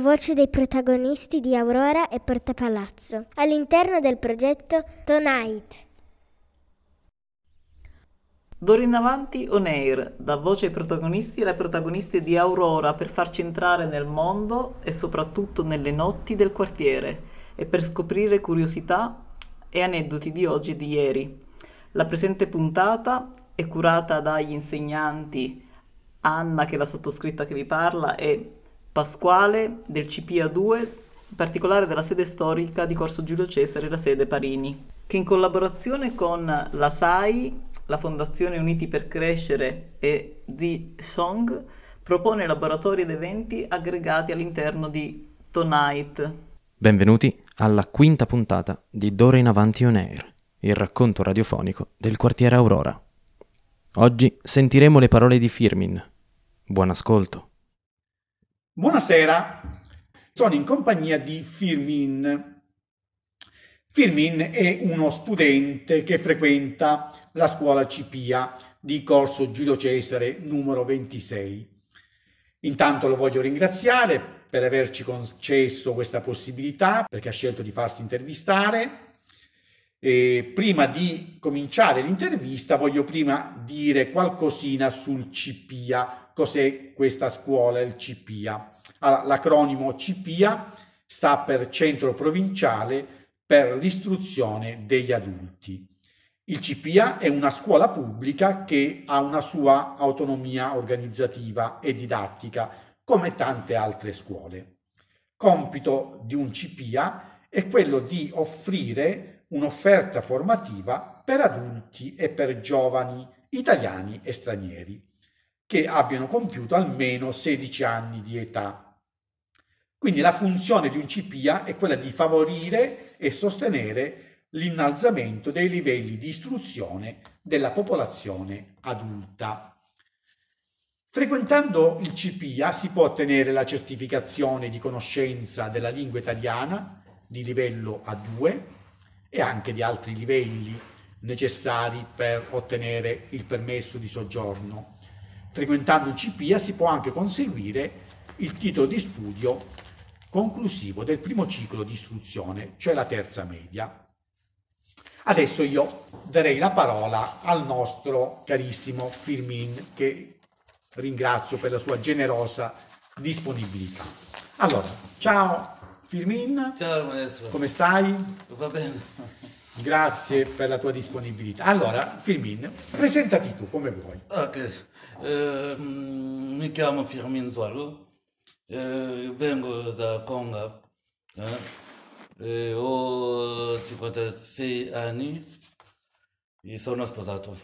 voce dei protagonisti di Aurora e Porta Palazzo all'interno del progetto Tonight. D'ora in avanti on air, da voce ai protagonisti e alle protagoniste di Aurora per farci entrare nel mondo e soprattutto nelle notti del quartiere e per scoprire curiosità e aneddoti di oggi e di ieri. La presente puntata è curata dagli insegnanti Anna, che è la sottoscritta che vi parla, e Pasquale del CPA2, in particolare della sede storica di Corso Giulio Cesare, la sede Parini, che in collaborazione con la SAI, la Fondazione Uniti per Crescere e Zi Song propone laboratori ed eventi aggregati all'interno di Tonight. Benvenuti alla quinta puntata di D'ora in avanti on air, il racconto radiofonico del quartiere Aurora. Oggi sentiremo le parole di Firmin. Buon ascolto. Buonasera, sono in compagnia di Firmin. Firmin è uno studente che frequenta la scuola CPIA di Corso Giulio Cesare numero 26. Intanto lo voglio ringraziare per averci concesso questa possibilità, perché ha scelto di farsi intervistare. E prima di cominciare l'intervista voglio prima dire qualcosina sul CPIA, cos'è questa scuola, il CPIA. Allora, l'acronimo CPIA sta per Centro Provinciale per l'Istruzione degli Adulti. Il CPIA è una scuola pubblica che ha una sua autonomia organizzativa e didattica, come tante altre scuole. Compito di un CPIA è quello di offrire un'offerta formativa per adulti e per giovani italiani e stranieri che abbiano compiuto almeno 16 anni di età. Quindi la funzione di un CPIA è quella di favorire e sostenere l'innalzamento dei livelli di istruzione della popolazione adulta. Frequentando il CPIA si può ottenere la certificazione di conoscenza della lingua italiana di livello A2 e anche di altri livelli necessari per ottenere il permesso di soggiorno Frequentando il CPIA si può anche conseguire il titolo di studio conclusivo del primo ciclo di istruzione, cioè la terza media. Adesso io darei la parola al nostro carissimo Firmin che ringrazio per la sua generosa disponibilità. Allora, ciao Firmin. Ciao maestro. Come stai? Va bene. Grazie per la tua disponibilità. Allora, Firmin, presentati tu come vuoi. Ok. Eh, mi chiamo Firmin Zualu, eh, vengo da Conga, eh, ho 56 anni e sono sposato.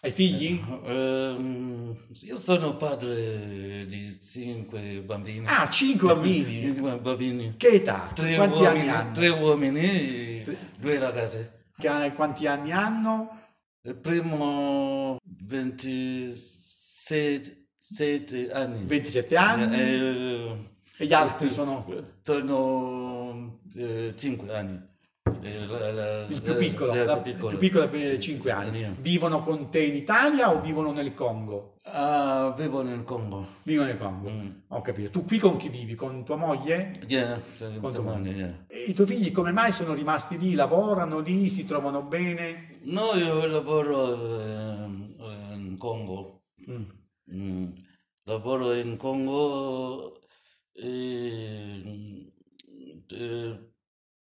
Hai figli? Ehm, io sono padre di cinque bambini. Ah, cinque bambini? Cinque bambini. Che età? Tre quanti uomini, anni hanno? Tre uomini e due ragazze. Che- quanti anni hanno? Il primo 27 anni. 27 anni? Eh, E gli altri sono? Sono 5 anni. Eh, la- la- Il più piccolo, la- la- più piccolo. il più piccolo è 5 anni. Vivono con te in Italia o vivono nel Congo? Ah, vivo nel Congo. Vivono nel Congo. Mm. Ho capito. Tu qui con chi vivi? Con tua moglie? Yeah, Con tua insomma, moglie. yeah. E I tuoi figli come mai sono rimasti lì? Lavorano lì? Si trovano bene? No, io lavoro ehm, in Congo. Mm. Mm, Lavoro in Congo e, eh,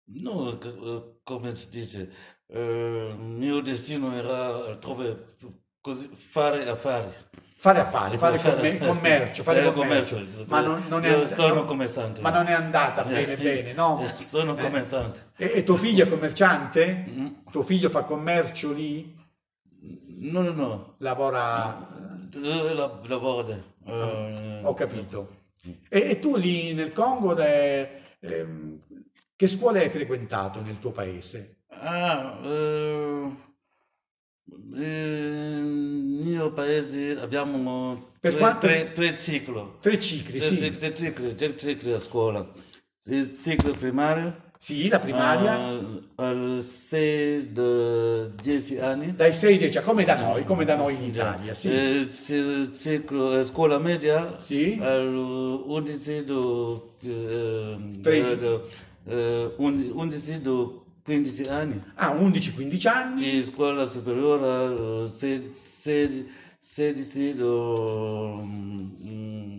no, c- eh, come si dice, eh, il mio destino era trovare, così, fare affari. Fare affari, fare commer- commercio, fare Eh, commercio. Ma non, non è and- sono no, commerciante. Ma non è andata bene Eh, bene, no? eh, Sono Eh. commerciante. E, e tuo figlio è commerciante? Mm. Tuo figlio fa commercio lì? No, no, no. Lavora... Eh, la- Lavoro. eh, Ho capito. E, e tu lì nel Congo, de- ehm, che scuole hai frequentato nel tuo paese? Ah, eh, nel mio paese abbiamo Per tre, quanto- tre, tre cicli. Tre cicli, Tre, sì. tre- cicli, tre cicli a scuola. Il ciclo primario, Sì, la primaria. Ah, al 6 da 10 anni. Dai 6 ai 10, come da noi, come da noi in Italia, sì. Eh, ci- ciclo, eh, scuola media Sì. al 11 do, eh, Tredici. do, eh, 11 do 15 anni. Ah, 11-15 anni. E scuola superiore eh, se- se- 16 do mm,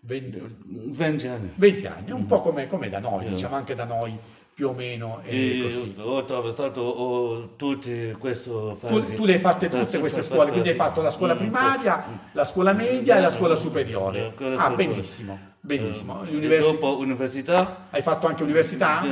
20, 20 anni. 20 anni, un po' come, come da noi, diciamo anche da noi più o meno è E così. ho attraversato oh, tutte queste Tu, fasi. tu le hai fatte tutte queste queste scuole, quindi hai fatto la scuola Mm, primaria, mm. la scuola media e la scuola Eh, superiore. Ah, benissimo, benissimo. Eh, L'universi- Dopo università, Hai fatto anche università?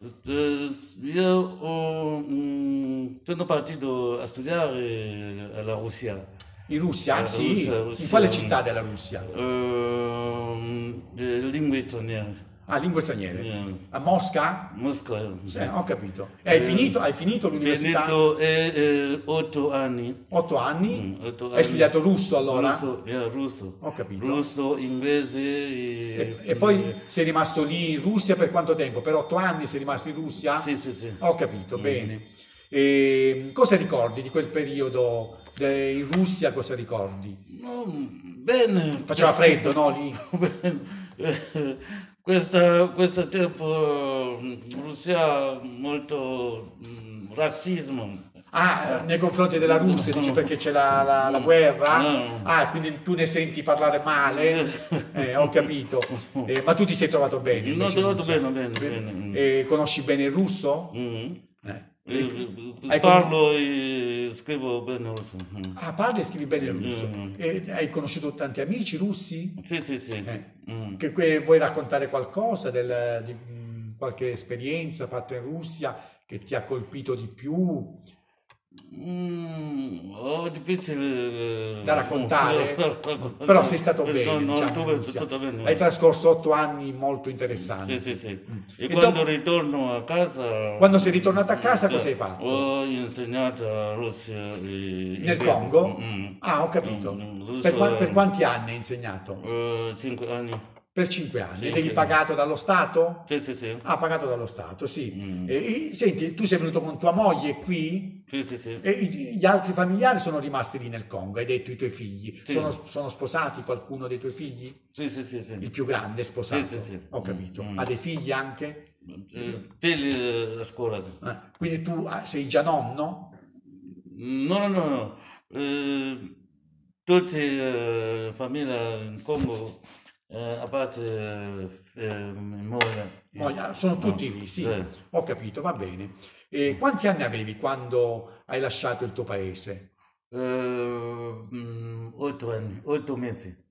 Io ho, mm, sono partito a studiare alla Russia. In Russia? Eh, Sì. Russia, Russia. In quale città della Russia? Eh, lingue straniere. Ah, lingue straniere. Eh, A Mosca? Mosca. Sì, ho capito. E hai finito, hai finito l'università? Finito eh, eh, otto anni. Otto anni? Mm, otto Hai anni. studiato russo allora? Russo, eh, russo. Ho capito. Russo, inglese E, e, e poi sei rimasto lì in Russia per quanto tempo? Per otto anni sei rimasto in Russia? Sì, sì, sì. Ho capito, Mm. bene. E cosa ricordi di quel periodo in Russia? Cosa ricordi? No, bene. Faceva freddo, no? Lì? Bene. Questa, questo tempo in Russia molto mm, razzismo. Ah, nei confronti della Russia, dice perché c'è la, la- la guerra? No. Ah, quindi tu ne senti parlare male? Eh, ho capito. Eh, ma tu ti sei trovato bene? No, invece in trovato bene, bene, bene. E conosci bene il russo? Mm. Hai Parlo e scrivo bene russo. Mm. Ah, parli e scrivi bene il russo. Mm. E hai conosciuto tanti amici russi? Sì, sì, sì. Eh. Mm. Che que- vuoi raccontare qualcosa del- di mh, qualche esperienza fatta in Russia che ti ha colpito di più? Mm, oh, difficile eh, Da raccontare? Però sei stato bene, no, diciamo, tutto bene. Hai trascorso otto anni molto interessanti. Sì, sì, sì. Mm. E, E quando dopo- ritorno a casa... Quando sei ritornato a casa eh, cosa hai fatto? Ho insegnato a Russia. e- Nel. Congo? Mm, mm. Ah, ho capito. Mm, mm, Per, qua- per quanti anni hai insegnato? eh, cinque anni. Per cinque anni. Sì, Ed eri sì. pagato dallo Stato? Sì, sì, sì. Ah, pagato dallo Stato, sì. Mm. E- e- senti, tu sei venuto con tua moglie qui? Sì, sì, sì. E gli altri familiari sono rimasti lì nel Congo, hai detto i tuoi figli. Sì. Sono, sono sposati qualcuno dei tuoi figli? Sì, sì, sì, sì. Il più grande è sposato? Sì, sì, sì. Ho capito. Mm. Ha dei figli anche? Eh, Figli eh, scuola. Eh, Quindi tu ah, sei già nonno? No, no, no. no. Eh, tutte le famiglie in Congo, eh, a parte eh, eh, moglie. Moglie, sono tutti lì, sì. Sì. Ho capito, va bene. E quanti anni avevi quando hai lasciato il tuo paese? Eh, mm, otto anni, otto mesi.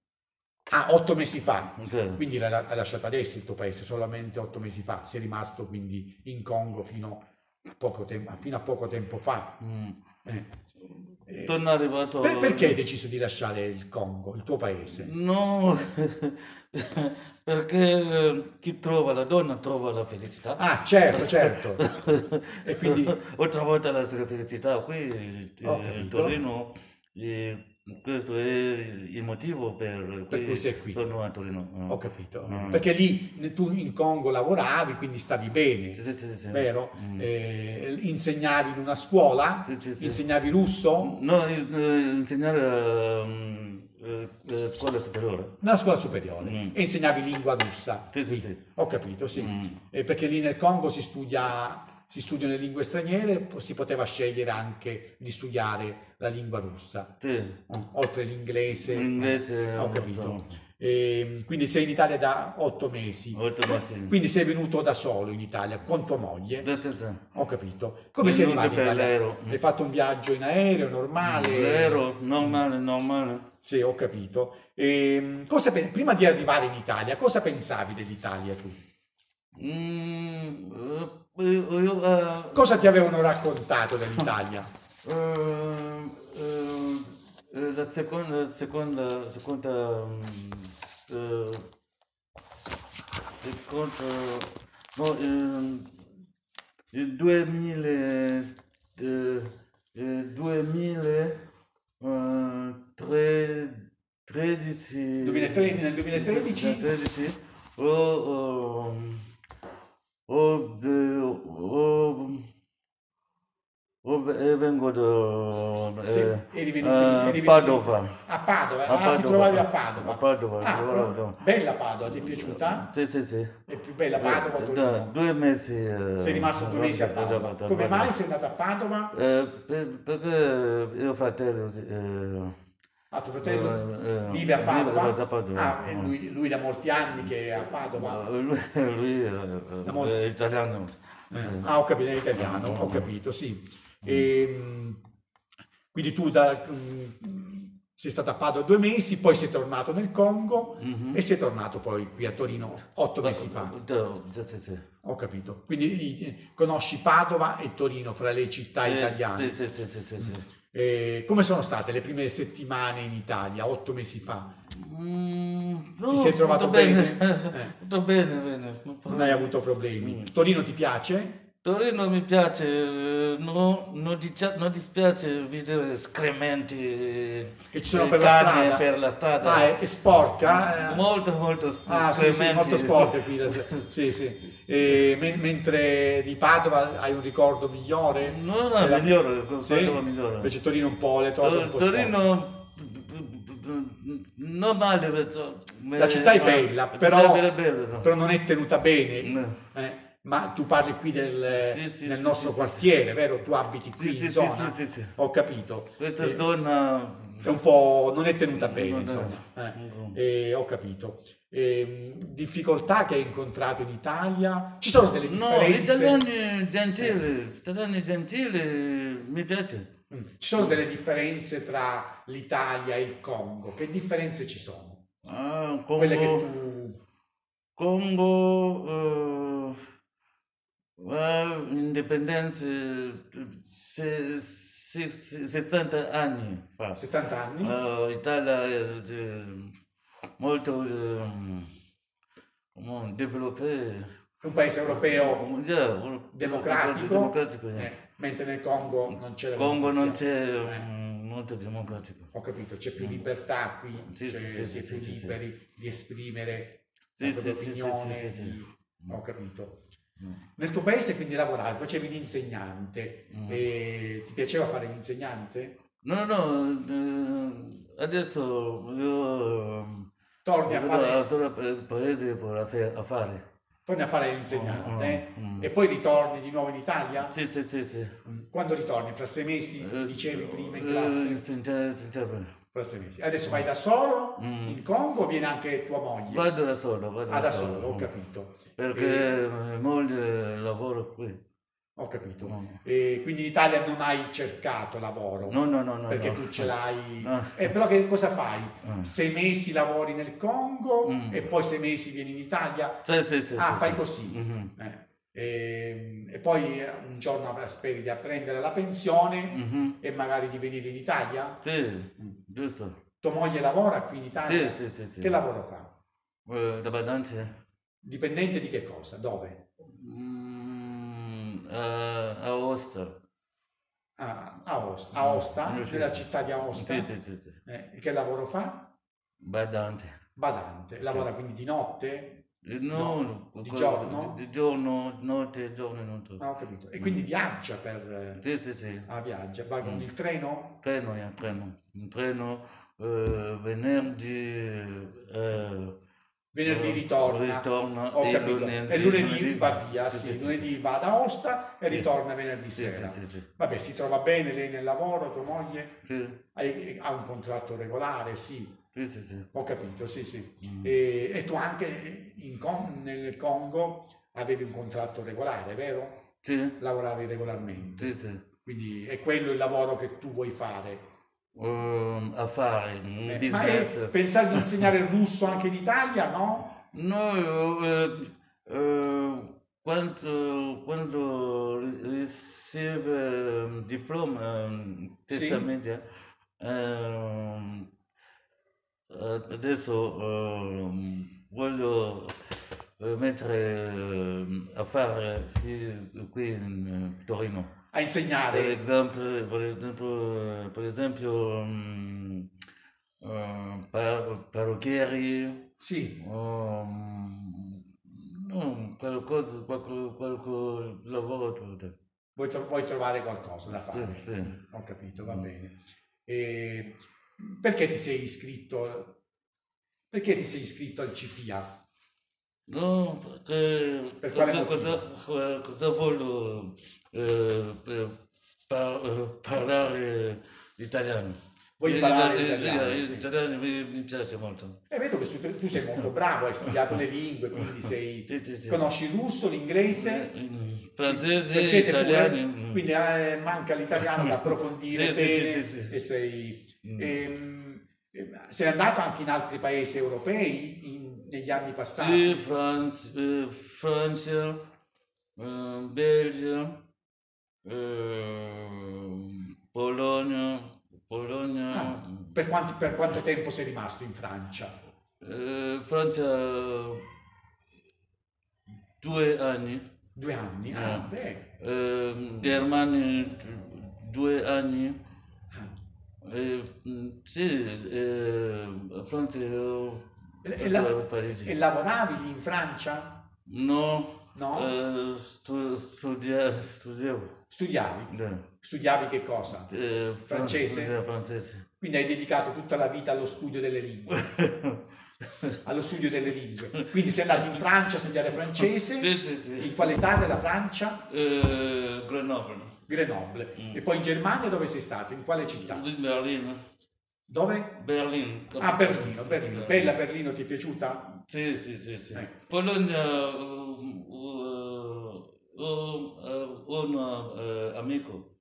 Ah, otto mesi fa. Sì. Quindi l'hai l'hai lasciato adesso il tuo paese, solamente otto mesi fa. Sei rimasto quindi in Congo fino a poco tempo, fino a poco tempo fa. Mm. Eh. Sono arrivato... per- perché hai deciso di lasciare il Congo, il tuo paese? No, perché eh, chi trova la donna trova la felicità. Ah, certo, certo. E quindi Ho trovato la felicità qui eh, capito. Torino e questo è il motivo per, Per cui sei qui. sono a Torino. Mm. ho capito. Mm. Perché lì tu in Congo lavoravi, quindi stavi bene. Sì, sì, sì. Vero? Mm. Eh, insegnavi in una scuola? Insegnavi russo? No, eh, insegnare a eh, eh, scuola superiore. Nella scuola superiore. Mm. E insegnavi lingua russa? Sì, sì, sì. Ho capito, sì. Mm. Eh, perché lì nel Congo si studia, si studiano le lingue straniere, si poteva scegliere anche di studiare la lingua russa, Sì. mm, oltre l'inglese. Inglese, Ho non capito. E, quindi sei in Italia da otto mesi. Otto mesi. Quindi sei venuto da solo in Italia con tua moglie. Sì, sì, sì. Ho capito. Come sei arrivato in Italia? l'aereo. Hai fatto un viaggio in aereo normale? Vero, normale, normale. Sì, ho capito. E, cosa pen- prima di arrivare in Italia, cosa pensavi dell'Italia tu? Mm, eh, io, eh, Cosa ti avevano raccontato dell'Italia? Eh, eh, la seconda, seconda, seconda, eh, seconda, no, ehm, il 2000, eh, eh, 2013, 2013 nel 2013? 2013 ho, ho, o, de- o, o ve- vengo da Sì, eh, eri venuto, eh, eri venuto- Padova. A Padova, A ah, ti Padova. trovavi a Padova. A Padova, Ah, da- bella Padova, ti è piaciuta? Sì, sì, sì. È più bella Padova Da- Torino? due mesi. eh, Sei rimasto due mesi a da- da- Padova. da- Come da- mai sei andato a Padova? Eh, per- perché io fratello eh, Ah, tuo fratello Eh, eh, vive a Padova? da Padova. Ah, lui, lui da molti anni che è a Padova? lui, lui eh, Da molto- è italiano. Ah, ho capito, è italiano, ho capito, sì. Ehm, quindi tu da- mm, sei stato a Padova due mesi, poi sei tornato nel Congo Mhm. e sei tornato poi qui a Torino otto mesi fa. Sì, sì. Ho capito. Quindi eh, conosci Padova e Torino fra le città Sì, italiane. Sì, sì, sì, sì, sì. Eh, come sono state le prime settimane in Italia, otto mesi fa? Mm, Ti sei trovato bene? bene? Eh. Tutto bene, bene. Non hai avuto problemi. Mm. Torino ti piace? Torino mi piace, eh, no, non, dicia- non dispiace vedere escrementi Che ci sono eh, per la strada? per la strada. Ah, è, è sporca? eh? Molto, molto Ah, sì, sì, molto sporca qui. la- Sì, sì. E men- mentre di Padova hai un ricordo migliore? No, no, Della- migliore, Sì? Padova migliore. Invece Torino un po', le trovato un po'. Torino non male, però- La città è bella, la però, città è bella, bella, no. però non è tenuta bene. No. Eh, ma tu parli qui del, Sì, sì, nel sì, nostro quartiere, vero? Tu abiti qui in zona? Ho capito. Questa Eh, zona è un po' non è tenuta bene, No, no. insomma. Eh, No. eh, ho capito. Ehm, difficoltà che hai incontrato in Italia? Ci sono delle No, differenze? italiani gentili, italiani gentili, mi piace. Mm. Ci sono delle differenze tra l'Italia e il Congo? Che differenze ci sono? Ah, Quelle che Congo, tu... Congo, se- se- 60 anni fa. 70 anni? Italia è eh, molto eh, come sviluppata. Un paese europeo Yeah, democratico, democratico, yeah. eh, mentre nel Congo non c'è la Congo non c'è Eh. mm, molto democratico. Ho capito, c'è più libertà qui, Sì, cioè, sì, si è sì, più liberi di esprimere Sì, la propria opinione. di- Ho capito. Mm. Nel tuo paese quindi lavoravi, facevi l'insegnante Mm. e ti piaceva fare l'insegnante? No, no, eh, adesso io ehm, Torni a fare, per affa- affari. torni a fare l'insegnante mm. e poi ritorni di nuovo in Italia? Sì, sì, sì, sì. Quando ritorni? Fra sei mesi? Eh, Dicevi prima in eh, classe? Fra sei mesi. Adesso vai da solo Mm. in Congo o viene anche tua moglie? Vado da solo, vado Ah, da solo, ho mm. capito. Perché E- mia moglie lavora qui. ho capito. Mm. E quindi in Italia non hai cercato lavoro? No, no, no, no. perché no. tu ce l'hai. Ah. Eh, però che cosa fai? Mm. Sei mesi lavori nel Congo Mm. e poi sei mesi vieni in Italia? Sì, sì, sì. ah, sì, fai sì. così. Mhm. Eh. E, e poi eh, un giorno speri di prendere la pensione Mhm. e magari di venire in Italia? Sì, giusto. Tua moglie lavora qui in Italia? Sì, sì, sì. Che lavoro fa? Eh, Da badante? Dipendente di che cosa? Dove? Mm, eh, a Osta. Ah, a Aosta, a Aosta? Sì, nella città di Aosta? Sì, sì, sì. Eh, che lavoro fa? Badante. Badante. Lavora quindi di notte? No, No, di giorno? Di, di giorno, notte, giorno, notte. Ah, ho capito. E quindi viaggia per... Sì, sì, sì. Ah, viaggia. Va con Mm. il treno? Treno, ja, treno. Un treno, eh, venerdì... eh, Venerdì eh, ritorna. ritorna Ho e capito. lunedì- e lunedì, va via, Sì, sì, sì, lunedì va ad Aosta e ritorna venerdì sera. Vabbè, si trova bene lei nel lavoro, tua moglie? Ha un contratto regolare, sì. Sì, sì. Ho capito, sì, sì. Mm. E, e tu anche in Con- nel Congo avevi un contratto regolare, vero? Sì, Lavoravi regolarmente. sì, sì. Quindi è quello il lavoro che tu vuoi fare. Um, affari, un Eh, ma business. è, pensavi di insegnare il russo anche in Italia, no? No, eh, eh, quando, quando ri- riceve un diploma, um, Sì. testa media, ehm, eh, adesso ehm, voglio eh, mettere ehm, a fare qui, in eh, Torino. A Per insegnare. esempio, per esempio, per esempio mm, eh, par- parrucchieri, Sì. um, No, qualcosa, qualche, qualche lavoro tutto. Vuoi, tro- vuoi trovare qualcosa da fare? Sì, sì. Ho capito, va Mm. bene. E perché ti sei iscritto? Perché ti sei iscritto al CPA? No, perché Per quale cosa, motivo? cosa, cosa voglio eh, par- eh, parlare l'italiano. Vuoi Eh, imparare eh, l'italiano, eh, sì. Mi, piace molto. E vedo che tu, sei molto bravo, hai studiato le lingue, quindi sei, Sì, sì, sì. conosci il russo, l'inglese, Mm, Francese, francese italiano. pure, mm. quindi eh, manca l'italiano da approfondire Sì, sì, bene sì, sì, sì. e sei... Mm. ehm, eh, sei andato anche in altri paesi europei in- negli anni Sì, passati? Franz- eh, Francia, eh, Belgio, eh, Polonia, Polonia, Ah, per, quanti- per quanto tempo sei rimasto in Francia? eh, Francia due anni, Due anni? Eh. Ah, beh. eh, Germania due anni, Ah. eh, mm, sì, eh, Francia E, la- e lavoravi lì in Francia? No, No? eh, stu- studia- studiavo. Studiavi? eh, Studiavi che cosa? eh, fran- Francese? studiavo francese. Quindi hai dedicato tutta la vita allo studio delle lingue. allo studio delle lingue. Quindi sei andato in Francia a studiare francese. Sì, sì, sì. In quale età della Francia? Eh, Grenoble. Grenoble. Mm. E poi in Germania dove sei stato? In quale città? Berlino. Dove? Berlino. Ah, Berlino, Berlino. Bella Berlino, ti è piaciuta? Sì, sì, sì, sì. Ecco. Polonia, eh, eh, ho eh, un eh, amico.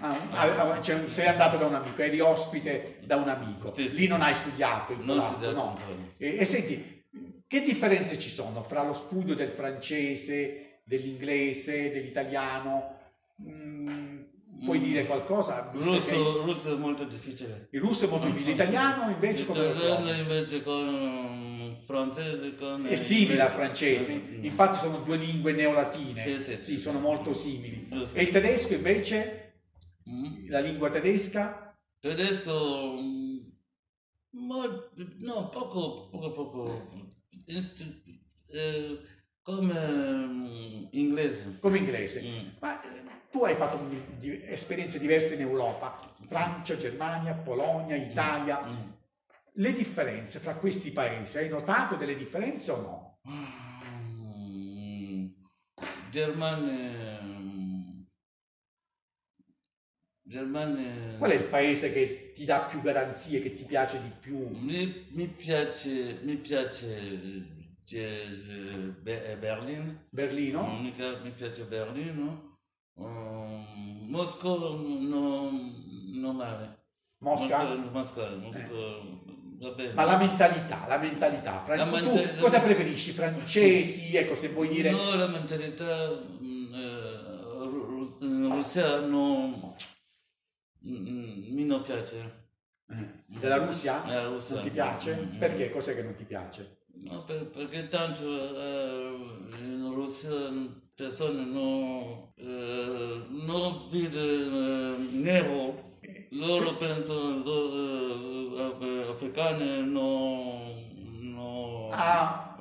Ah, ah, ah, cioè, sei andato da un amico, eri ospite da un amico. Sì. Lì non hai studiato il Non studiato no? il. E, e senti, che differenze ci sono fra lo studio del francese, dell'inglese, dell'italiano? Mm, puoi Mm. dire qualcosa? Che Russo, russo è molto difficile. Il russo è molto difficile, l'italiano invece come L'italiano invece con francese con... È simile al francese, Mm. infatti sono due lingue neolatine, Sì, sì, sì, sono molto simili. E il tedesco invece, Mm. la lingua tedesca? Tedesco, mm, mo- no, poco, poco, poco, eh, come mm, inglese. come inglese. Mm. Ma eh, tu hai fatto di- di- esperienze diverse in Europa, Francia, Germania, Polonia, Italia. Mm. Le differenze fra questi paesi, hai notato delle differenze o no? Mm. Germania, mm, Germania, Qual è il paese che ti dà più garanzie, che ti piace di più? mi, mi piace, mi piace eh, Be- Berlino. Berlino? Mi, mi piace Berlino. Um, Mosca non no male. Mosca? Mosca, Mosca, bene. Ma la mentalità, la mentalità. Fra- La tu cosa preferisci? Francesi? Ecco, se vuoi dire... No, la mentalità mm, eh, ru- in Russia no, mm, mi non piace. Eh, Della Russia? La Russia. Non ti piace? Mm. Perché? Cos'è che non ti piace? No, per- perché tanto eh, in Russia persone non, eh, non vedono eh, nero. Loro pensano, loro, eh, eh, africani no, no. Ah,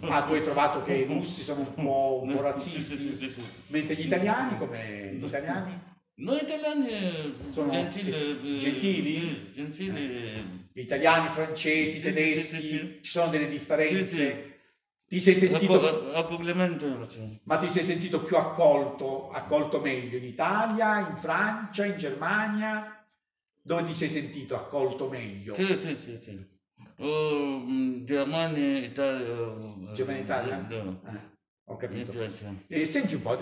ah, tu hai trovato che i russi sono un po', un po' Sì, sì, sì, razzisti, sì, sì. mentre gli italiani, come gli italiani? Noi italiani Sono gentili, eh, gentili? sì, gentili. Italiani, francesi, Sì, tedeschi, sì, sì. ci sono delle differenze. Ti sei sentito, A, ma ti sei sentito più accolto, accolto meglio in Italia, in Francia, in Germania? Dove ti sei sentito accolto meglio? Sì, sì, sì, sì. Oh, Germania, Italia. eh, Germania, Italia? eh, Eh, ho capito. E senti un po',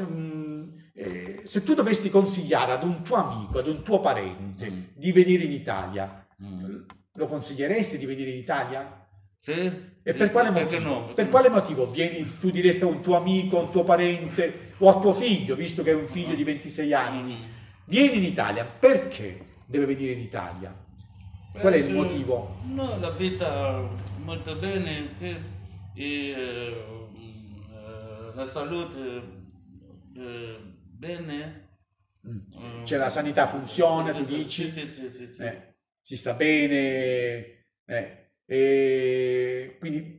eh, se tu dovessi consigliare ad un tuo amico, ad un tuo parente Mm. di venire in Italia, Mm. lo consiglieresti di venire in Italia? Sì? E Sì, per quale motivo? no? Per quale motivo vieni, tu diresti a un tuo amico, a un tuo parente o a tuo figlio, visto che è un figlio di 26 no? anni, Mm. vieni in Italia, perché deve venire in Italia? Qual è il Perché- motivo? No, la vita molto bene, che, e, eh, eh, la salute eh, bene. Mm. Mm. Cioè la sanità funziona, Sì, tu dici? Sì, sì, sì, sì. Eh, si sta bene, eh, e quindi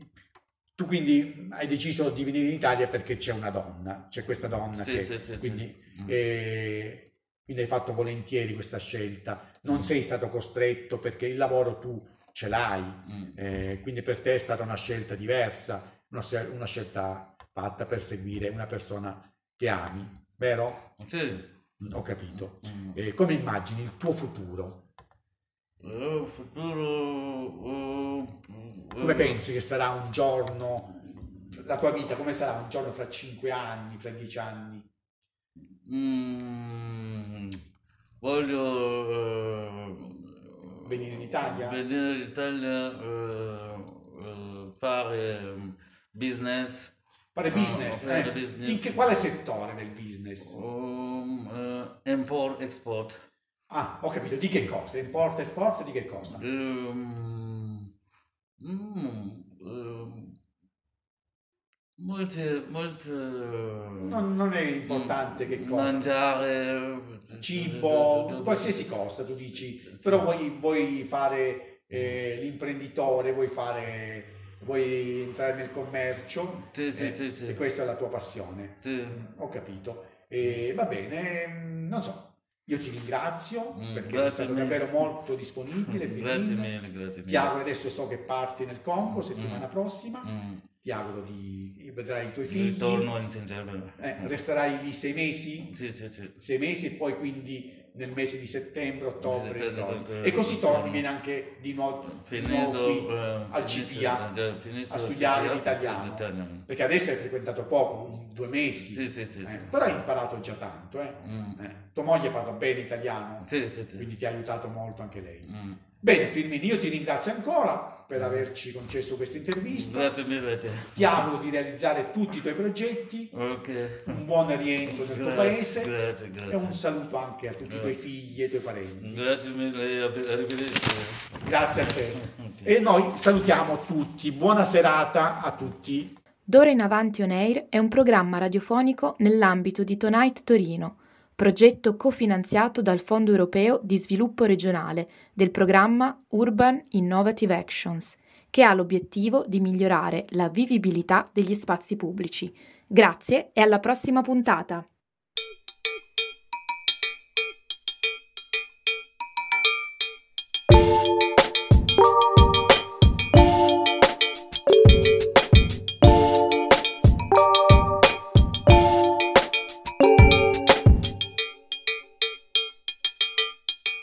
tu quindi hai deciso di venire in Italia perché c'è una donna, c'è questa donna Sì, che sì, quindi. Mm. eh, quindi hai fatto volentieri questa scelta, non sei stato costretto perché il lavoro tu ce l'hai, Mm. eh, quindi per te è stata una scelta diversa, una, una scelta fatta per seguire una persona che ami, vero? Sì. Ho capito. Mm. Eh, come immagini il tuo futuro? Eh, futuro... eh, Come eh, pensi che sarà un giorno, la tua vita, come sarà un giorno fra cinque anni, fra dieci anni? mm, voglio... eh, Venire in Italia? Venire in Italia, eh, fare mm, business. Fare Ah, business, fare eh? business. In che, quale settore del business? Um, eh, import, export. Ah, ho capito, di che cosa? Import, export, di che cosa? Um, mm, um, molte, molte... Non, non è importante che cosa. Mangiare... Cibo, qualsiasi cosa tu dici, però vuoi, vuoi fare eh, l'imprenditore, vuoi fare, vuoi entrare nel commercio Sì, sì, eh, sì, e questa è la tua passione. Ho capito. E va bene, mm, non so, io ti ringrazio Mm, perché sei stato mille. davvero molto disponibile. Grazie mille, grazie Ti auguro adesso so che parti nel Congo settimana Mm. prossima, Mm. ti auguro di vedrai i tuoi figli, Ritorno in settembre. eh, resterai lì sei mesi, Sì, sì, sì. sei mesi e poi quindi nel mese di settembre, ottobre Settembre, e così torni, vieni anche di nuovo, di Finito, nuovo qui eh, al finito- CPA finito a studiare CPA, l'italiano. l'italiano. perché adesso hai frequentato poco, due mesi, Sì, sì, sì, eh, però hai imparato già tanto. Eh? Mm. Eh, tua moglie parla bene italiano, quindi ti ha aiutato molto anche lei. Mm. Bene, Firmini, io ti ringrazio ancora per averci concesso questa intervista. Grazie mille a te. Ti auguro di realizzare tutti i tuoi progetti, Ok. un buon rientro nel tuo Grazie, paese grazie, e grazie. un saluto anche a tutti i tuoi figli e ai tuoi parenti. Grazie mille, arrivederci. Grazie a te. E noi salutiamo tutti. Buona serata a tutti. D'ora in avanti On Air è un programma radiofonico nell'ambito di Tonight Torino, progetto cofinanziato dal Fondo Europeo di Sviluppo Regionale del programma Urban Innovative Actions, che ha l'obiettivo di migliorare la vivibilità degli spazi pubblici. Grazie e alla prossima puntata!